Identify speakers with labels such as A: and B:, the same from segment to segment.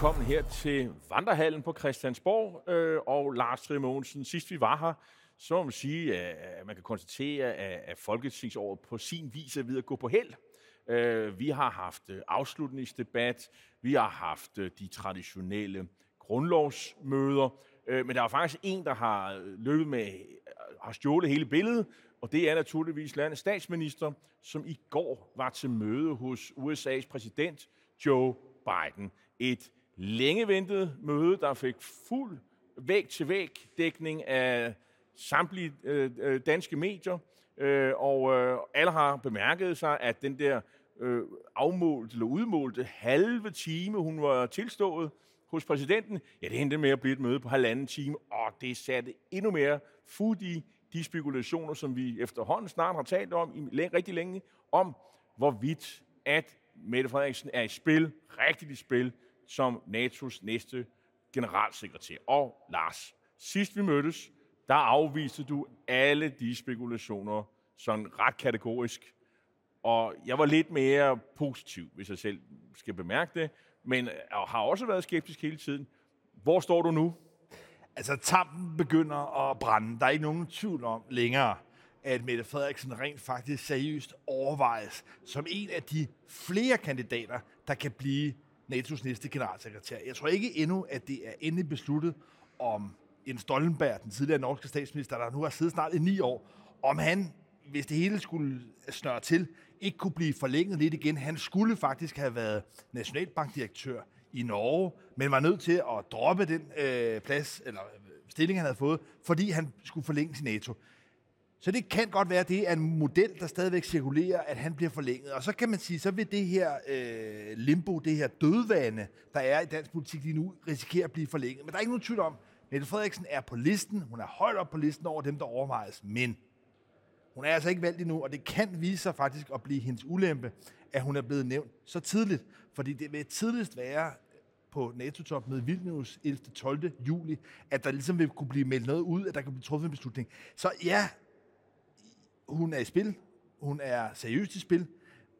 A: velkommen her til Vandrehallen på Christiansborg. Øh, og Lars Trier Mogensen, sidst vi var her, så må man sige, at man kan konstatere, at Folketingsåret på sin vis er ved at gå på held. Øh, vi har haft øh, afslutningsdebat, vi har haft øh, de traditionelle grundlovsmøder, øh, men der er faktisk en, der har løbet med, har stjålet hele billedet, og det er naturligvis landets statsminister, som i går var til møde hos USA's præsident Joe Biden. Et længe ventet møde, der fik fuld væg-til-væg dækning af samtlige øh, øh, danske medier, øh, og øh, alle har bemærket sig, at den der øh, afmålte eller udmålte halve time, hun var tilstået hos præsidenten, ja, det endte med at blive et møde på halvanden time, og det satte endnu mere fod i de spekulationer, som vi efterhånden snart har talt om i rigtig længe, om hvorvidt at Mette Frederiksen er i spil, rigtigt i spil, som NATO's næste generalsekretær. Og Lars, sidst vi mødtes, der afviste du alle de spekulationer sådan ret kategorisk. Og jeg var lidt mere positiv, hvis jeg selv skal bemærke det, men har også været skeptisk hele tiden. Hvor står du nu?
B: Altså, tampen begynder at brænde. Der er ikke nogen tvivl om længere, at Mette Frederiksen rent faktisk seriøst overvejes som en af de flere kandidater, der kan blive NATO's næste generalsekretær. Jeg tror ikke endnu, at det er endelig besluttet, om Jens Stoltenberg, den tidligere norske statsminister, der nu har siddet snart i ni år, om han, hvis det hele skulle snøre til, ikke kunne blive forlænget lidt igen. Han skulle faktisk have været nationalbankdirektør i Norge, men var nødt til at droppe den øh, plads, eller øh, stilling, han havde fået, fordi han skulle forlænge sin NATO. Så det kan godt være, at det er en model, der stadigvæk cirkulerer, at han bliver forlænget. Og så kan man sige, så vil det her øh, limbo, det her dødvande, der er i dansk politik lige nu, risikere at blive forlænget. Men der er ikke nogen tvivl om, Mette Frederiksen er på listen. Hun er højt op på listen over dem, der overvejes. Men hun er altså ikke valgt endnu, og det kan vise sig faktisk at blive hendes ulempe, at hun er blevet nævnt så tidligt. Fordi det vil tidligst være på NATO-topmødet Vilnius 11. 12. juli, at der ligesom vil kunne blive meldt noget ud, at der kan blive truffet en beslutning. Så ja, hun er i spil. Hun er seriøst i spil.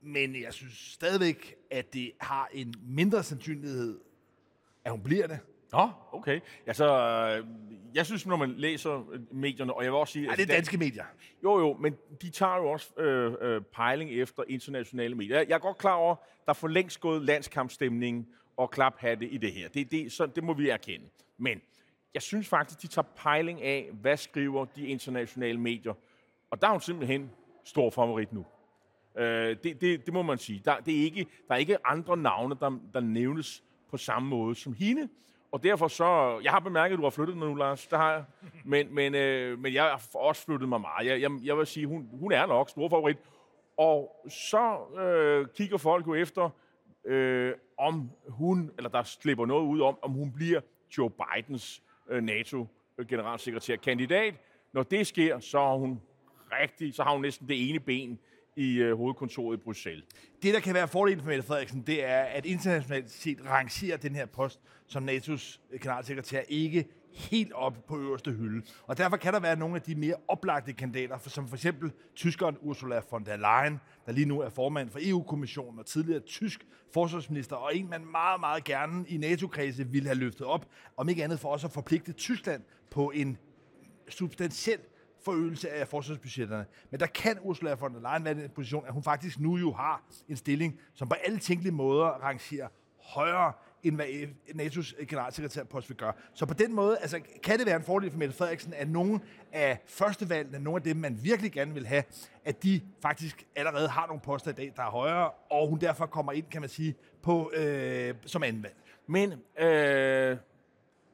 B: Men jeg synes stadigvæk, at det har en mindre sandsynlighed, at hun bliver det.
A: Nå, okay. Altså, jeg synes, når man læser medierne, og jeg vil også sige...
B: Ja, det er danske medier.
A: Jo, jo, men de tager jo også øh, øh, pejling efter internationale medier. Jeg er godt klar over, der er for længst gået landskampstemning og klaphatte i det her. Det, det, så, det må vi erkende. Men jeg synes faktisk, de tager pejling af, hvad skriver de internationale medier og der er hun simpelthen stor favorit nu. Øh, det, det, det må man sige. Der, det er ikke, der er ikke andre navne, der, der nævnes på samme måde som hende. Og derfor så... Jeg har bemærket, at du har flyttet mig nu, Lars. Det har jeg. Men, men, øh, men jeg har også flyttet mig meget. Jeg, jeg, jeg vil sige, hun, hun er nok stor favorit. Og så øh, kigger folk jo efter, øh, om hun, eller der slipper noget ud om, om hun bliver Joe Bidens øh, NATO-generalsekretær-kandidat. Når det sker, så er hun rigtig, så har hun næsten det ene ben i øh, hovedkontoret i Bruxelles.
B: Det, der kan være fordelen for Mette Frederiksen, det er, at internationalt set rangerer den her post som NATO's øh, generalsekretær ikke helt op på øverste hylde. Og derfor kan der være nogle af de mere oplagte kandidater, som for eksempel tyskeren Ursula von der Leyen, der lige nu er formand for EU-kommissionen og tidligere tysk forsvarsminister, og en, man meget, meget gerne i NATO-kredse ville have løftet op, om ikke andet for også at forpligte Tyskland på en substantiel forøgelse af forsvarsbudgetterne. Men der kan Ursula von der Leyen være i den position, at hun faktisk nu jo har en stilling, som på alle tænkelige måder rangerer højere end hvad NATO's generalsekretærpost vil gøre. Så på den måde altså, kan det være en fordel for Mette Frederiksen, at nogle af førstevalgene, nogle af dem, man virkelig gerne vil have, at de faktisk allerede har nogle poster i dag, der er højere, og hun derfor kommer ind, kan man sige, på, øh, som anden valg.
A: Men øh,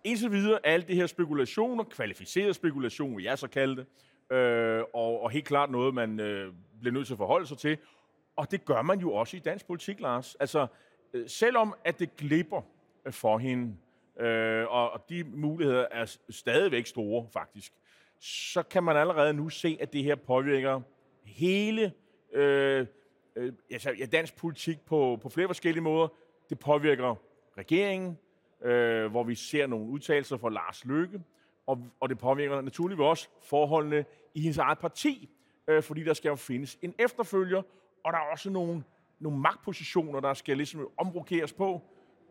A: indtil videre alle det her spekulationer, kvalificeret spekulation, vil jeg så kalde det, øh, og, og helt klart noget, man øh, bliver nødt til at forholde sig til. Og det gør man jo også i dansk politik, Lars. Altså, øh, selvom at det glipper øh, for hende, øh, og, og de muligheder er stadigvæk store, faktisk, så kan man allerede nu se, at det her påvirker hele øh, øh, altså, ja, dansk politik på, på flere forskellige måder. Det påvirker regeringen, øh, hvor vi ser nogle udtalelser fra Lars Løkke, og, og det påvirker naturligvis også forholdene i hendes eget parti, øh, fordi der skal jo findes en efterfølger, og der er også nogle, nogle magtpositioner, der skal ligesom omrokeres på.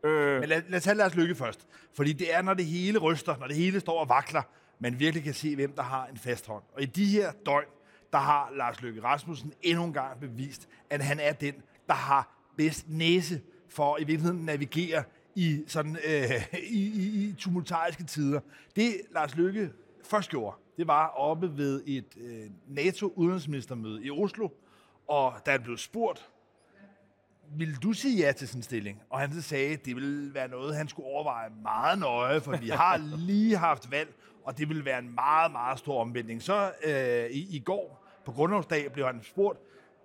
B: Øh. Men lad, lad os tage Lars Lykke først. Fordi det er, når det hele ryster, når det hele står og vakler, man virkelig kan se, hvem der har en fast hånd. Og i de her døgn, der har Lars Løkke Rasmussen endnu en gang bevist, at han er den, der har bedst næse for i virkeligheden navigere i, sådan, øh, i, i, i tumultariske tider. Det Lars Løkke først gjorde, det var oppe ved et øh, NATO-udenrigsministermøde i Oslo, og da han blev spurgt, vil du sige ja til sådan en stilling? Og han så sagde, at det ville være noget, han skulle overveje meget nøje, for vi har lige haft valg, og det ville være en meget, meget stor omvendning. Så øh, i, i går på grundlovsdag blev han spurgt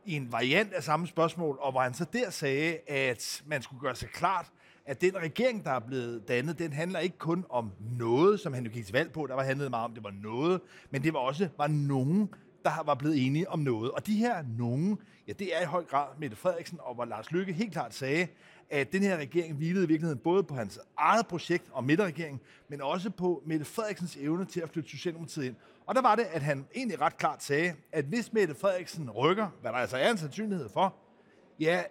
B: i en variant af samme spørgsmål, og hvor han så der sagde, at man skulle gøre sig klart, at den regering, der er blevet dannet, den handler ikke kun om noget, som han jo gik til valg på, der var handlet meget om, det var noget, men det var også var nogen, der var blevet enige om noget. Og de her nogen, ja, det er i høj grad Mette Frederiksen, og hvor Lars Lykke helt klart sagde, at den her regering hvilede i virkeligheden både på hans eget projekt om midterregering, men også på Mette Frederiksens evne til at flytte Socialdemokratiet ind. Og der var det, at han egentlig ret klart sagde, at hvis Mette Frederiksen rykker, hvad der altså er en sandsynlighed for, ja,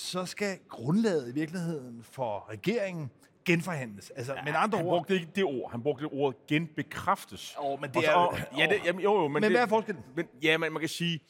B: så skal grundlaget i virkeligheden for regeringen genforhandles. Altså, ja,
A: men andre han ord... brugte ikke det ord. Han brugte det ord genbekræftes.
B: Oh, men det er... Og,
A: ja, det, jamen, jo, jo, men,
B: men
A: det,
B: hvad er forskellen?
A: Men, ja, men man kan sige,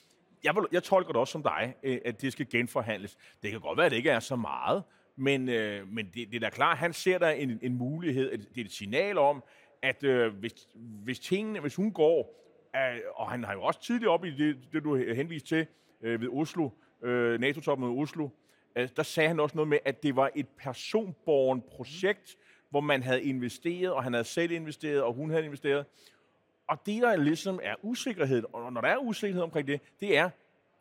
A: jeg, vil, jeg tolker det også som dig, øh, at det skal genforhandles. Det kan godt være, at det ikke er så meget, men, øh, men det, det er da klart, han ser der en, en mulighed, det er et signal om, at øh, hvis, hvis, tingene, hvis hun går, øh, og han har jo også tidligere op i det, det du henviste til øh, ved Oslo, øh, NATO-toppen ved Oslo, Øh, der sagde han også noget med, at det var et personborgen projekt, hvor man havde investeret, og han havde selv investeret, og hun havde investeret. Og det, der ligesom er usikkerhed, og når der er usikkerhed omkring det, det er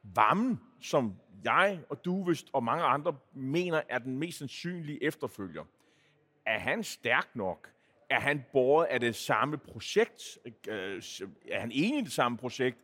A: varmen, som jeg og du vist og mange andre mener er den mest sandsynlige efterfølger. Er han stærk nok? Er han båret af det samme projekt? Øh, er han enig i det samme projekt?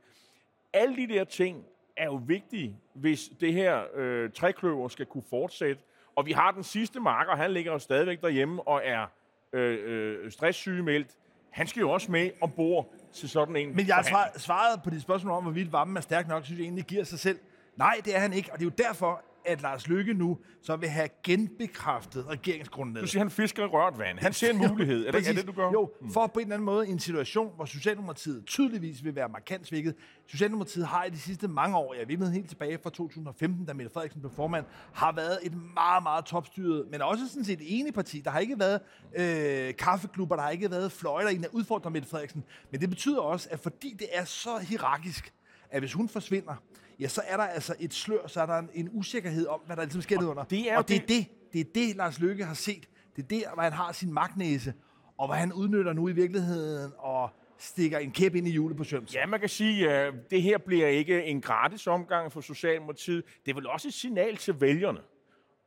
A: Alle de der ting er jo vigtige, hvis det her øh, trækløver skal kunne fortsætte. Og vi har den sidste marker, han ligger jo stadigvæk derhjemme og er øh, øh, stresssygemeldt. Han skal jo også med ombord til sådan en
B: Men jeg har svaret på dit spørgsmål om, hvorvidt varmen er stærk nok, synes jeg egentlig giver sig selv. Nej, det er han ikke, og det er jo derfor, at Lars Lykke nu så vil have genbekræftet regeringsgrundlaget.
A: Du siger, han fisker i rørt vand. Han ser en mulighed. er, det, er det, du gør?
B: Jo, for på en eller anden måde i en situation, hvor Socialdemokratiet tydeligvis vil være markant svækket. Socialdemokratiet har i de sidste mange år, jeg ved helt tilbage fra 2015, da Mette Frederiksen blev formand, har været et meget, meget topstyret, men også sådan set et enigt parti. Der har ikke været øh, kaffeklubber, der har ikke været fløjter, der udfordrer Mette Frederiksen. Men det betyder også, at fordi det er så hierarkisk, at hvis hun forsvinder, ja, så er der altså et slør, så er der en, en usikkerhed om, hvad der ligesom sker under. Det er og det, det er det, det er det, Lars Løkke har set. Det er der, hvor han har sin magtnæse, og hvad han udnytter nu i virkeligheden, og stikker en kæp ind i hjulet på Søms.
A: Ja, man kan sige, at uh, det her bliver ikke en gratis omgang for Socialdemokratiet. Det er vel også et signal til vælgerne.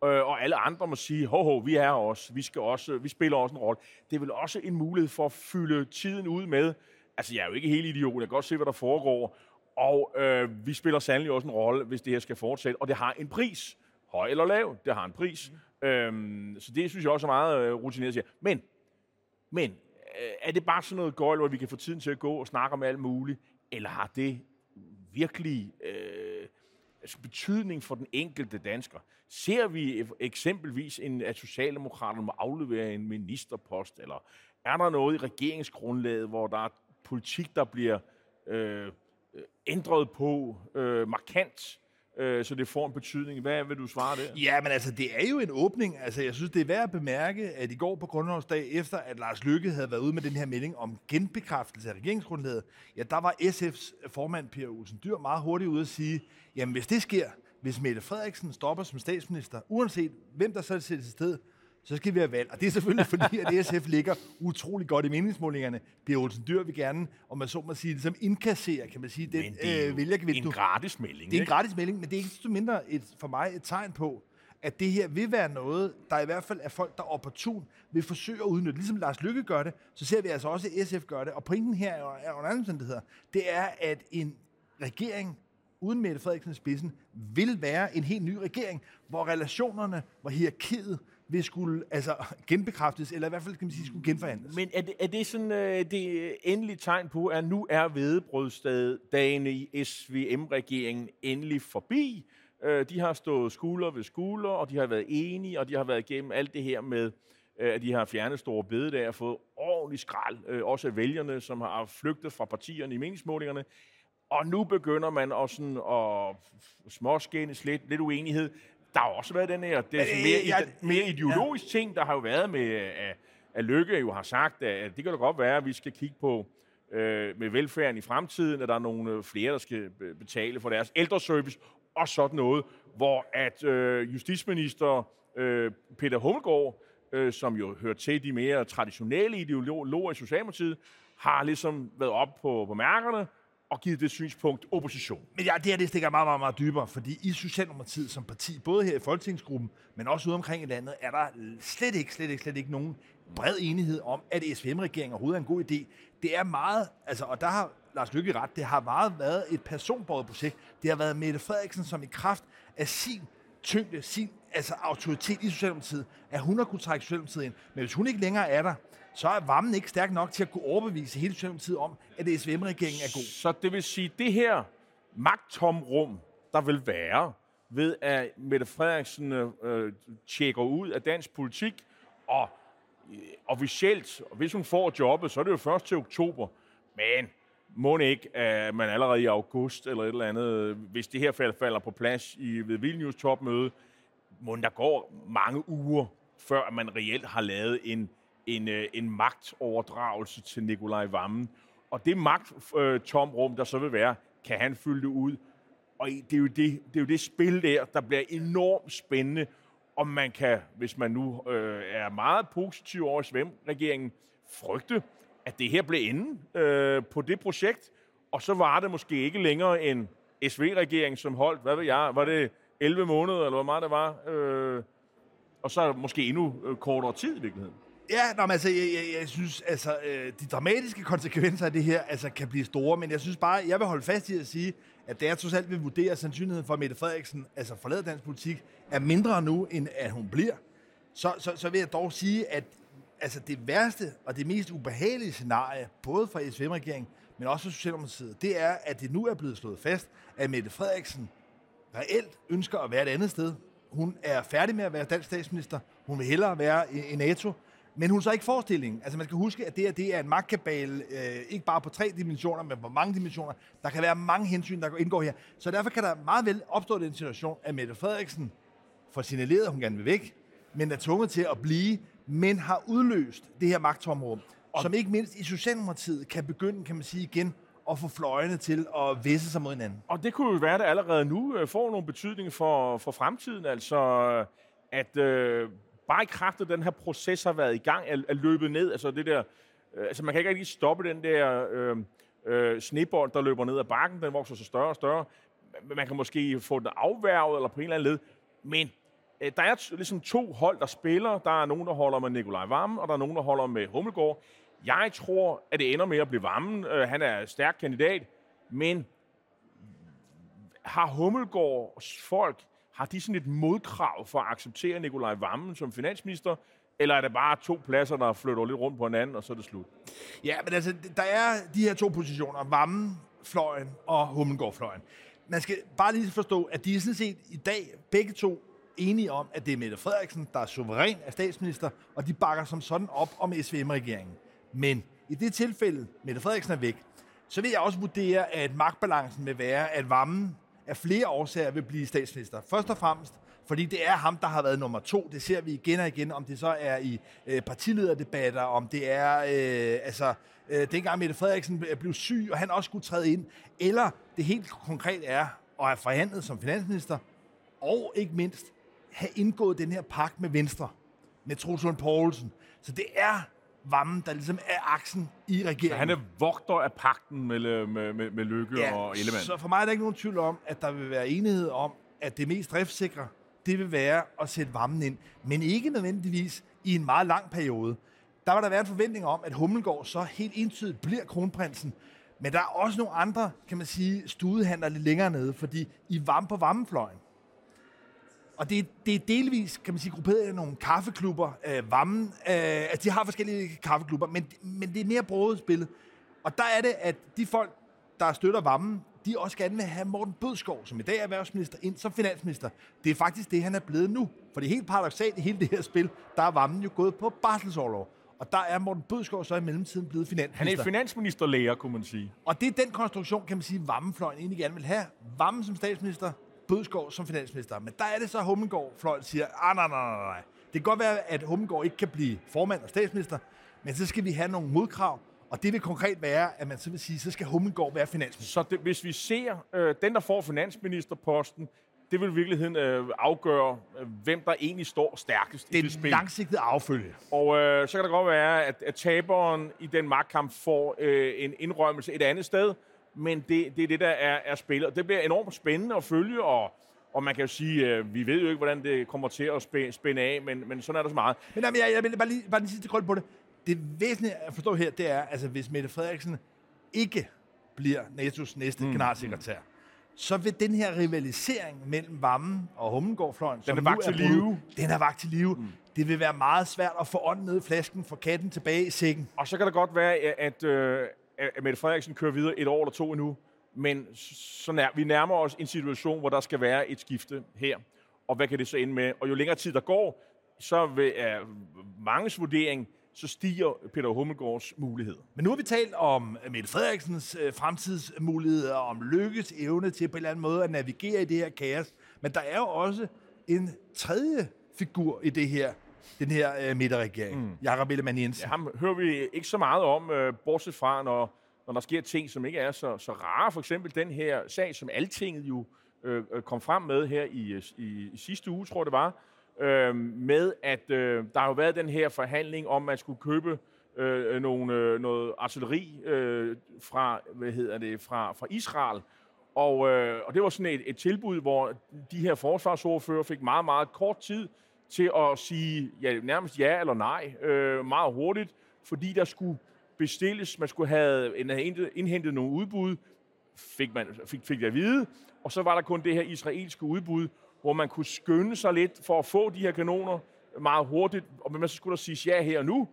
A: Uh, og alle andre må sige, ho, ho, vi er også, vi, skal også, vi spiller også en rolle. Det er vel også en mulighed for at fylde tiden ud med, altså jeg er jo ikke helt idiot, jeg kan godt se, hvad der foregår, og øh, vi spiller sandelig også en rolle, hvis det her skal fortsætte, og det har en pris. Høj eller lav, det har en pris. Mm. Øhm, så det synes jeg også er meget øh, rutineret siger. Men, men øh, er det bare sådan noget gøjl, hvor vi kan få tiden til at gå og snakke om alt muligt, eller har det virkelig øh, altså betydning for den enkelte dansker? Ser vi eksempelvis, en, at Socialdemokraterne må aflevere en ministerpost, eller er der noget i regeringsgrundlaget, hvor der er politik, der bliver øh, Øh, Øh, ændret på øh, markant, øh, så det får en betydning. Hvad vil du svare der?
B: Ja, men altså, det er jo en åbning. Altså, jeg synes, det er værd at bemærke, at i går på Grundlovsdag, efter at Lars Lykke havde været ude med den her melding om genbekræftelse af regeringsgrundlaget, ja, der var SF's formand, Per Olsen Dyr, meget hurtigt ude at sige, jamen hvis det sker, hvis Mette Frederiksen stopper som statsminister, uanset hvem der så sætter i sted, så skal vi have valg. Og det er selvfølgelig fordi, at SF ligger utrolig godt i meningsmålingerne. Pia Olsen Dyr vil gerne, om man så må sige, som indkasserer, kan man sige, den
A: øh, vælgergevind. en gratis melding.
B: Det er en gratis melding, men det er ikke så mindre et, for mig et tegn på, at det her vil være noget, der i hvert fald er folk, der opportun vil forsøge at udnytte. Ligesom Lars Lykke gør det, så ser vi altså også, at SF gør det. Og pointen her er under anden omstændigheder, det er, at en regering uden Mette Frederiksen spidsen vil være en helt ny regering, hvor relationerne, hvor hierarkiet vil skulle altså, genbekræftes, eller i hvert fald kan man sige, skulle genforhandles.
A: Men er det, er det sådan uh, det endelige tegn på, at nu er vedebrødsdagene i SVM-regeringen endelig forbi? Øh, de har stået skulder ved skulder, og de har været enige, og de har været igennem alt det her med, øh, at de har fjernet store bededag og fået ordentlig skrald, øh, også af vælgerne, som har flygtet fra partierne i meningsmålingerne. Og nu begynder man også sådan at småskændes lidt, lidt uenighed. Der har også været den her, det er sådan mere,
B: jeg-
A: mere ideologisk ja. ting, der har jo været med, at, at Lykke jo har sagt, at det kan da godt være, at vi skal kigge på øh, med velfærden i fremtiden, at der er nogle øh, flere, der skal be- betale for deres ældreservice og sådan noget, hvor at øh, justitsminister øh, Peter Hummelgaard, øh, som jo hører til de mere traditionelle ideologer i Socialdemokratiet, har ligesom været op på, på mærkerne og givet det synspunkt opposition.
B: Men ja, det her det stikker meget, meget, meget dybere, fordi i Socialdemokratiet som parti, både her i Folketingsgruppen, men også ude omkring i landet, er der slet ikke, slet ikke, slet ikke nogen bred enighed om, at SVM-regeringen overhovedet er en god idé. Det er meget, altså, og der har Lars Lykke ret, det har meget været et personbåret projekt. Det har været Mette Frederiksen, som i kraft af sin tyngde, sin altså autoritet i Socialdemokratiet, at hun har kunne trække Socialdemokratiet ind. Men hvis hun ikke længere er der, så er varmen ikke stærk nok til at kunne overbevise hele Socialdemokratiet om, at SVM-regeringen er god.
A: Så det vil sige, det her magttomrum, der vil være, ved at Mette Frederiksen øh, øh, tjekker ud af dansk politik, og øh, officielt, og hvis hun får jobbet, så er det jo først til oktober. Men må ikke, at man allerede i august eller et eller andet, hvis det her fald falder på plads i ved Vilnius topmøde, må der går mange uger, før man reelt har lavet en, en, øh, en magtoverdragelse til Nikolaj Vammen. Og det magttomrum, øh, der så vil være, kan han fylde det ud. Og det er, jo det, det er jo det spil der, der bliver enormt spændende, om man kan, hvis man nu øh, er meget positiv over Svend-regeringen, frygte, at det her blev enden øh, på det projekt, og så var det måske ikke længere en SV-regering, som holdt, hvad ved jeg, var det 11 måneder, eller hvor meget det var, øh, og så måske endnu øh, kortere tid i virkeligheden.
B: Ja, nå, men altså, jeg, jeg, jeg synes, altså, øh, de dramatiske konsekvenser af det her altså, kan blive store, men jeg synes bare, jeg vil holde fast i at sige, at det er trods alt vil vurdere sandsynligheden for, at Mette Frederiksen altså forlader dansk politik, er mindre nu, end at hun bliver. Så, så, så vil jeg dog sige, at altså, det værste og det mest ubehagelige scenarie, både for SVM-regeringen, men også for Socialdemokratiet, det er, at det nu er blevet slået fast, at Mette Frederiksen reelt ønsker at være et andet sted. Hun er færdig med at være dansk statsminister. Hun vil hellere være i, i NATO. Men hun så ikke forestillingen. Altså man skal huske, at det her det er en magtkabale, øh, ikke bare på tre dimensioner, men på mange dimensioner. Der kan være mange hensyn, der indgår her. Så derfor kan der meget vel opstå den situation, at Mette Frederiksen får signaleret, at hun gerne vil væk, men er tvunget til at blive, men har udløst det her magtområde, som ikke mindst i Socialdemokratiet kan begynde, kan man sige igen, at få fløjene til at væsse sig mod hinanden.
A: Og det kunne jo være, at det allerede nu øh, får nogle betydning for, for fremtiden. Altså, at øh, bare i kraft af den her proces har været i gang, er, er løbet ned. Altså, det der, øh, altså, man kan ikke rigtig stoppe den der øh, øh, snebold, der løber ned ad bakken. Den vokser så større og større. Man kan måske få den afværget eller på en eller anden led. Men øh, der er t- ligesom to hold, der spiller. Der er nogen, der holder med Nikolaj Vammen, og der er nogen, der holder med Hummelgaard. Jeg tror, at det ender med at blive Vammen. Øh, han er stærk kandidat, men har Hummelgaards folk, har de sådan et modkrav for at acceptere Nikolaj Vammen som finansminister, eller er det bare to pladser, der flytter lidt rundt på hinanden, og så er det slut?
B: Ja, men altså, der er de her to positioner, Vammen-fløjen og Hummelgaard-fløjen. Man skal bare lige forstå, at de er sådan set i dag begge to enige om, at det er Mette Frederiksen, der er suveræn af statsminister, og de bakker som sådan op om SVM-regeringen. Men i det tilfælde, Mette Frederiksen er væk, så vil jeg også vurdere, at magtbalancen vil være, at Vammen af flere årsager vil blive statsminister. Først og fremmest, fordi det er ham, der har været nummer to. Det ser vi igen og igen, om det så er i øh, partilederdebatter, om det er, øh, altså, øh, dengang Mette Frederiksen blev syg, og han også skulle træde ind, eller det helt konkret er at have forhandlet som finansminister, og ikke mindst have indgået den her pagt med Venstre, med Troels Poulsen. Så det er Vammen, der ligesom er aksen i regeringen.
A: Han er vogter af pakten med, med, med, med Lykke og Ellemann.
B: Så for mig er der ikke nogen tvivl om, at der vil være enighed om, at det mest driftsikre, det vil være at sætte varmen ind. Men ikke nødvendigvis i en meget lang periode. Der vil der være en forventning om, at Hummelgaard så helt entydigt bliver kronprinsen. Men der er også nogle andre, kan man sige, studehandler lidt længere nede, fordi I varme på varmefløjen. Og det, det er delvis, kan man sige, grupperet i nogle kaffeklubber. Øh, Vammen, øh, altså de har forskellige kaffeklubber, men, men det er mere broget spillet. Og der er det, at de folk, der støtter Vammen, de også gerne vil have Morten Bødskov, som i dag er erhvervsminister, ind som finansminister. Det er faktisk det, han er blevet nu. For det er helt paradoxalt i hele det her spil, der er Vammen jo gået på barselsårlov. Og der er Morten Bødskov så i mellemtiden blevet finansminister.
A: Han er finansministerlæger, kunne man sige.
B: Og det er den konstruktion, kan man sige, Vammenfløjen egentlig gerne vil have. Vammen som statsminister, Bødskov som finansminister. Men der er det så, at Hummengård fløjen siger, ah, nej, nej, nej, nej. Det kan godt være, at Hummengård ikke kan blive formand og statsminister, men så skal vi have nogle modkrav, og det vil konkret være, at man så vil sige, så skal Hummengård være finansminister.
A: Så det, hvis vi ser øh, den, der får finansministerposten, det vil i virkeligheden øh, afgøre, øh, hvem der egentlig står stærkest
B: det
A: i det spil.
B: langsigtede affølge.
A: Og øh, så kan det godt være, at, at taberen i den magtkamp får øh, en indrømmelse et andet sted, men det, det er det, der er, er spillet. Det bliver enormt spændende at følge, og, og man kan jo sige, øh, vi ved jo ikke, hvordan det kommer til at spænde, spænde af, men, men sådan er der så meget.
B: Men jamen, jeg, jeg vil bare lige, bare lige sidste krøl på det. Det væsentlige at forstå her, det er, altså hvis Mette Frederiksen ikke bliver NATO's næste mm. generalsekretær, så vil den her rivalisering mellem Vammen og Hummengårdfløjen,
A: Den er vagt til live.
B: Den er vagt til live. Mm. Det vil være meget svært at få ånden ned i flasken, få katten tilbage i sækken.
A: Og så kan det godt være, at, øh, at Mette Frederiksen kører videre et år eller to endnu, men så nær, vi nærmer os en situation, hvor der skal være et skifte her. Og hvad kan det så ende med? Og jo længere tid der går, så vil uh, manges vurdering, så stiger Peter Hummelgaards mulighed.
B: Men nu har vi talt om Mette Frederiksens øh, fremtidsmuligheder, om Lykkes evne til på en eller anden måde at navigere i det her kaos. Men der er jo også en tredje figur i det her, den her øh, midterregering. Mm. Jakob Ellemann Jensen.
A: Ja, ham hører vi ikke så meget om, øh, bortset fra, når, når der sker ting, som ikke er så, så rare. For eksempel den her sag, som Altinget jo øh, øh, kom frem med her i, i, i sidste uge, tror jeg det var, øh, med at øh, der har jo været den her forhandling om, at man skulle købe øh, nogle, øh, noget artilleri øh, fra, hvad hedder det, fra, fra Israel. Og, øh, og det var sådan et, et tilbud, hvor de her forsvarsordfører fik meget, meget kort tid til at sige ja, nærmest ja eller nej øh, meget hurtigt, fordi der skulle bestilles, man skulle have indhentet nogle udbud, fik, man, fik, fik det at vide, og så var der kun det her israelske udbud, hvor man kunne skynde sig lidt for at få de her kanoner meget hurtigt, og man så skulle der sige ja her og nu,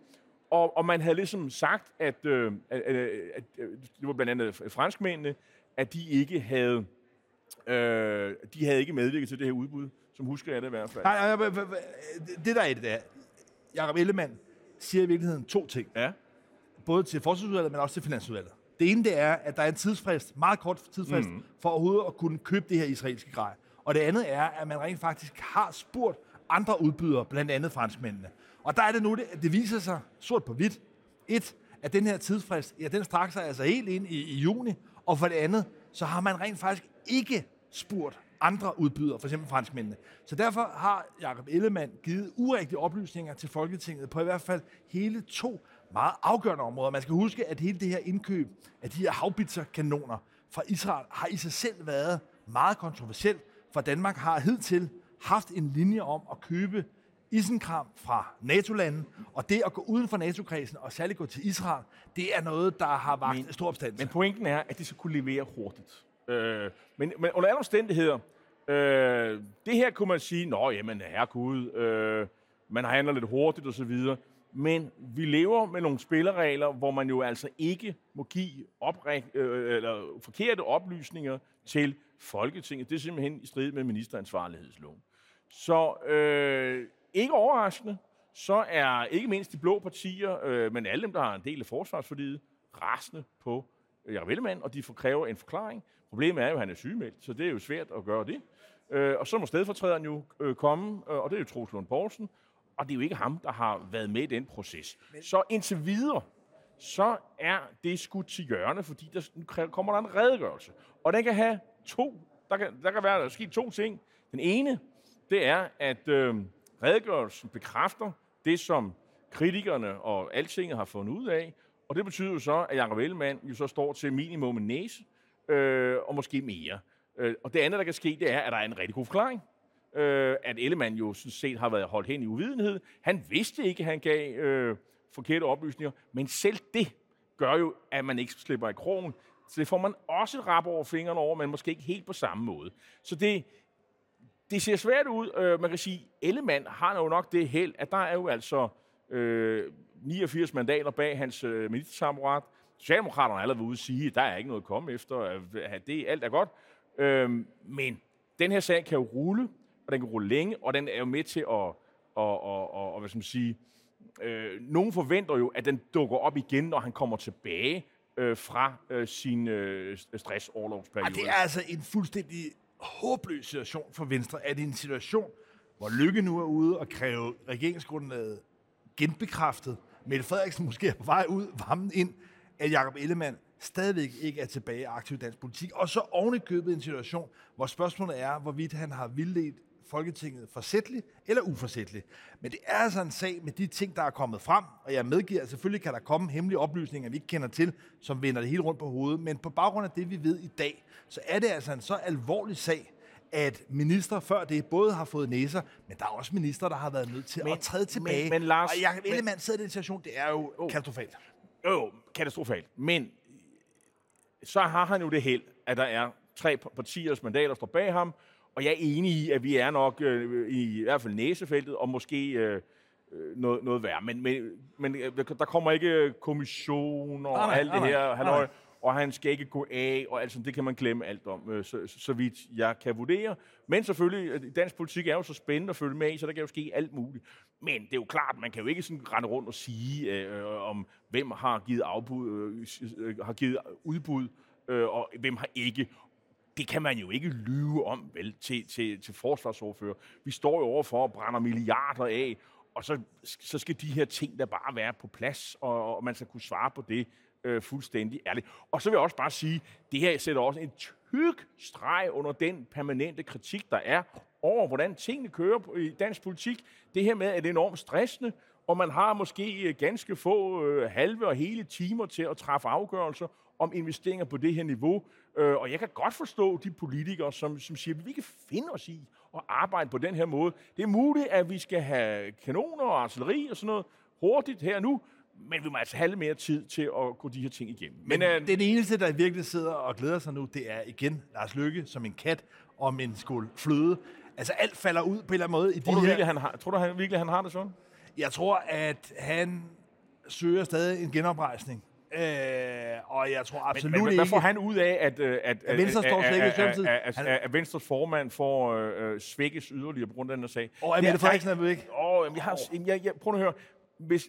A: og, og man havde ligesom sagt, at, øh, at, at, at det var blandt andet franskmændene, at de ikke havde, øh, de havde ikke medvirket til det her udbud, som husker jeg det i hvert fald.
B: Nej, nej, nej, det der er det der. Jakob Ellemann siger i virkeligheden to ting.
A: Ja.
B: Både til forsvarsudvalget, men også til finansudvalget. Det ene det er, at der er en tidsfrist, meget kort tidsfrist, mm. for overhovedet at kunne købe det her israelske grej. Og det andet er, at man rent faktisk har spurgt andre udbydere, blandt andet franskmændene. Og der er det nu, det, det viser sig sort på hvidt. Et, at den her tidsfrist, ja, den strækker sig altså helt ind i, i juni. Og for det andet, så har man rent faktisk ikke spurgt andre udbydere, for eksempel franskmændene. Så derfor har Jakob Ellemann givet urigtige oplysninger til Folketinget på i hvert fald hele to meget afgørende områder. Man skal huske, at hele det her indkøb af de her haubitzer-kanoner fra Israel har i sig selv været meget kontroversielt, for Danmark har hidtil haft en linje om at købe isenkram fra NATO-landen, og det at gå uden for NATO-kredsen, og særligt gå til Israel, det er noget, der har vagt
A: Men-
B: stor opstand.
A: Men pointen er, at de skal kunne levere hurtigt. Øh, men, men under alle omstændigheder, øh, det her kunne man sige, nå jamen herregud, øh, man handler lidt hurtigt osv., men vi lever med nogle spilleregler, hvor man jo altså ikke må give opre- øh, eller forkerte oplysninger til Folketinget. Det er simpelthen i strid med ministeransvarlighedsloven. Så øh, ikke overraskende, så er ikke mindst de blå partier, øh, men alle dem, der har en del af forsvarsforliget, rasende på øh, Jacob Ellemann, og de får kræver en forklaring. Problemet er jo, at han er sygemeldt, så det er jo svært at gøre det. Øh, og så må stedfortræderen jo øh, komme, øh, og det er jo Troels Lund Poulsen, og det er jo ikke ham, der har været med i den proces. Så indtil videre, så er det skudt til hjørne, fordi der nu kommer der en redegørelse. Og den kan have to, der kan, der kan være der ske to ting. Den ene, det er, at øh, redegørelsen bekræfter det, som kritikerne og altinget har fundet ud af, og det betyder jo så, at Jacob Ellemann jo så står til minimum en næse, øh, og måske mere. Øh, og det andet, der kan ske, det er, at der er en rigtig god forklaring. Øh, at Ellemann jo sådan set har været holdt hen i uvidenhed. Han vidste ikke, at han gav øh, forkerte oplysninger, men selv det gør jo, at man ikke slipper i krogen. Så det får man også et rap over fingrene over, men måske ikke helt på samme måde. Så det, det ser svært ud. Øh, man kan sige, Ellemann har jo nok det held, at der er jo altså øh, 89 mandater bag hans øh, ministersamrat. Socialdemokraterne har allerede ude at sige, at der er ikke noget at komme efter, at det, alt er godt. Øhm, men den her sag kan jo rulle, og den kan rulle længe, og den er jo med til at, og, og, og, og hvad skal man sige, øh, nogen forventer jo, at den dukker op igen, når han kommer tilbage øh, fra øh, sin øh, stressoverlovsperiode.
B: Ah, det er altså en fuldstændig håbløs situation for Venstre, at er en situation, hvor Lykke nu er ude og kræve regeringsgrundlaget genbekræftet, Mette Frederiksen måske er på vej ud, varmen ind, at Jacob Ellemann stadigvæk ikke er tilbage aktiv i dansk politik, og så ovenikøbet en situation, hvor spørgsmålet er, hvorvidt han har vildledt Folketinget forsætteligt eller uforsætteligt. Men det er altså en sag med de ting, der er kommet frem, og jeg medgiver, at selvfølgelig kan der komme hemmelige oplysninger, vi ikke kender til, som vender det hele rundt på hovedet. Men på baggrund af det, vi ved i dag, så er det altså en så alvorlig sag, at minister før det både har fået næser, men der er også minister, der har været nødt til men, at træde tilbage.
A: Men, men Lars,
B: og Jacob Ellemann sidder i den situation, det er jo oh, katastrofalt.
A: Jo, katastrofalt. Men så har han jo det held, at der er tre partiers mandater, der står bag ham, og jeg er enig i, at vi er nok øh, i, i hvert fald næsefeltet, og måske øh, øh noget, noget værre. Men, men, men øh, der kommer ikke kommissioner og alt det her. Han nej og han skal ikke gå af, og altså, det kan man glemme alt om, øh, så, så, vidt jeg kan vurdere. Men selvfølgelig, øh, dansk politik er jo så spændende at følge med i, så der kan jo ske alt muligt. Men det er jo klart, man kan jo ikke sådan rende rundt og sige, øh, øh om hvem har givet, afbud, øh, har givet udbud, øh, og hvem har ikke det kan man jo ikke lyve om, vel, til, til, til forsvarsordfører. Vi står jo overfor at brænde milliarder af, og så, så skal de her ting der bare være på plads, og, og man skal kunne svare på det øh, fuldstændig ærligt. Og så vil jeg også bare sige, det her sætter også en tyk streg under den permanente kritik, der er over, hvordan tingene kører i dansk politik. Det her med, at det er enormt stressende, og man har måske øh, ganske få øh, halve og hele timer til at træffe afgørelser om investeringer på det her niveau. Øh, og jeg kan godt forstå de politikere, som, som siger, at vi kan finde os i at arbejde på den her måde. Det er muligt, at vi skal have kanoner og artilleri og sådan noget hurtigt her nu, men vi må altså have lidt mere tid til at gå de her ting igennem.
B: Men, men øh, den eneste, der virkelig sidder og glæder sig nu, det er igen Lars Lykke som en kat om en skål fløde. Altså alt falder ud på en eller anden måde i
A: tror
B: de
A: du
B: her...
A: Virkelig, han har, tror du han, virkelig, han har det sådan?
B: Jeg tror, at han søger stadig en genoprejsning. Øh, og jeg tror absolut men, men,
A: ikke...
B: Hvad
A: får han ud af, at, at, at,
B: at Venstre står i
A: at, at, at Venstres formand får øh, svækkes yderligere på grund af den her sag?
B: Og at Mette Frederiksen er væk?
A: Åh, jeg, har, jeg, jeg, prøv at høre. Hvis,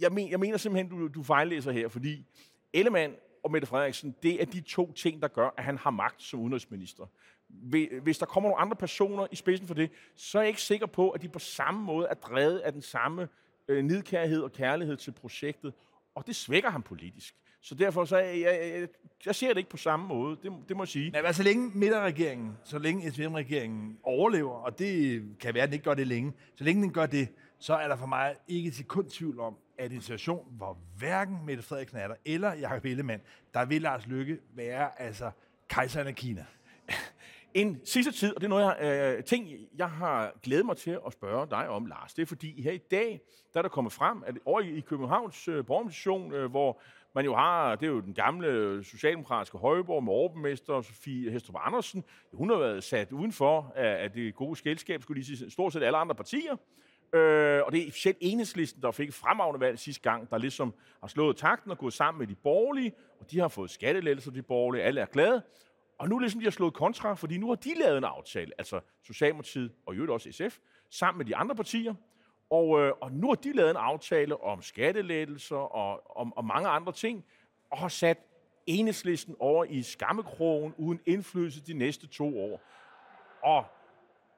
A: jeg, men, jeg mener simpelthen, du, du fejllæser her, fordi Ellemann og Mette Frederiksen, det er de to ting, der gør, at han har magt som udenrigsminister. Hvis der kommer nogle andre personer i spidsen for det, så er jeg ikke sikker på, at de på samme måde er drevet af den samme øh, nidkærhed og kærlighed til projektet, og det svækker ham politisk. Så derfor så jeg, jeg, jeg, jeg ser det ikke på samme måde, det, det må jeg sige.
B: Men så længe midterregeringen, så længe SVM-regeringen overlever, og det kan være, at den ikke gør det længe, så længe den gør det, så er der for mig ikke til kun tvivl om, at en situation, hvor hverken Mette Frederiksen er der, eller Jacob Ellemann, der vil Lars Lykke være altså kejseren af Kina.
A: En sidste tid, og det er noget, jeg, øh, ting, jeg har glædet mig til at spørge dig om, Lars. Det er fordi her i dag, der er der kommet frem, at over i Københavns øh, borgermission, øh, hvor man jo har, det er jo den gamle socialdemokratiske højborg med overborgmester Sofie Hestrup Andersen. Hun har været sat udenfor af, af det gode skældskab, skulle lige sige, stort set alle andre partier. Øh, og det er selv enhedslisten, der fik fremragende valg sidste gang, der ligesom har slået takten og gået sammen med de borgerlige, og de har fået skattelettelser, de borgerlige, alle er glade. Og nu ligesom de har slået kontra, fordi nu har de lavet en aftale, altså Socialdemokratiet og jo også SF, sammen med de andre partier. Og, øh, og nu har de lavet en aftale om skattelettelser og om og mange andre ting, og har sat enhedslisten over i skammekrogen uden indflydelse de næste to år. Og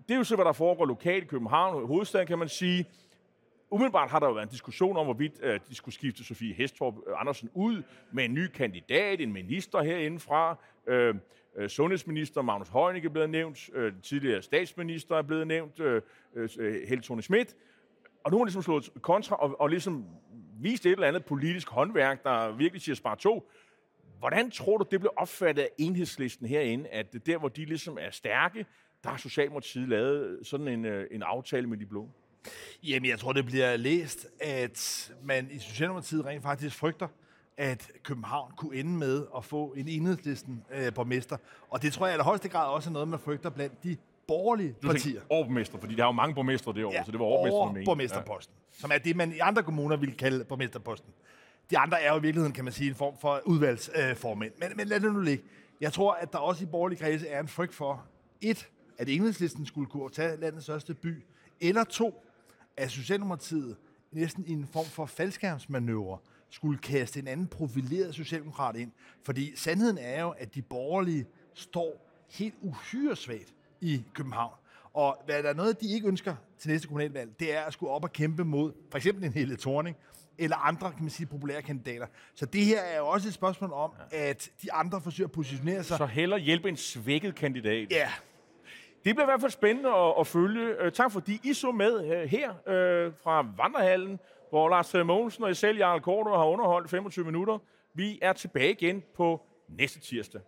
A: det er jo så, hvad der foregår lokalt i København, hovedstaden kan man sige. Umiddelbart har der jo været en diskussion om, hvorvidt øh, de skulle skifte Sofie Hestorp øh, Andersen ud med en ny kandidat, en minister herindefra. Øh, øh sundhedsminister Magnus Heunicke er blevet nævnt, øh, tidligere statsminister er blevet nævnt, øh, øh, Helle Thorne Schmidt. Og nu har ligesom slået kontra og, og ligesom vist et eller andet politisk håndværk, der virkelig siger spar to. Hvordan tror du, det blev opfattet af enhedslisten herinde, at der, hvor de ligesom er stærke, der har Socialdemokratiet lavet sådan en, øh, en aftale med de blå?
B: Jamen, jeg tror, det bliver læst, at man i Socialdemokratiet rent faktisk frygter, at København kunne ende med at få en enhedslisten øh, borgmester. Og det tror jeg i højeste grad også er noget, man frygter blandt de borgerlige du partier.
A: Overborgmester, fordi der er jo mange borgmestre derovre, ja, så det var overborgmesterposten,
B: ja. som er det, man i andre kommuner ville kalde borgmesterposten. de andre er jo i virkeligheden, kan man sige, en form for udvalgsformænd. Men, men lad det nu ligge. Jeg tror, at der også i borgerlige kredse er en frygt for, et, at enhedslisten skulle kunne tage landets største by, eller to, at Socialdemokratiet næsten i en form for faldskærmsmanøvre skulle kaste en anden profileret socialdemokrat ind. Fordi sandheden er jo, at de borgerlige står helt uhyre svagt i København. Og hvad der er noget, de ikke ønsker til næste kommunalvalg, det er at skulle op og kæmpe mod for eksempel en Helle Thorning, eller andre, kan man sige, populære kandidater. Så det her er jo også et spørgsmål om, at de andre forsøger at positionere sig.
A: Så heller hjælpe en svækket kandidat.
B: Ja,
A: det bliver i hvert fald spændende at, at følge. Øh, tak fordi I så med øh, her øh, fra Vandrehallen, hvor Lars Mogensen og jeg selv, Jarl Korto, har underholdt 25 minutter. Vi er tilbage igen på næste tirsdag.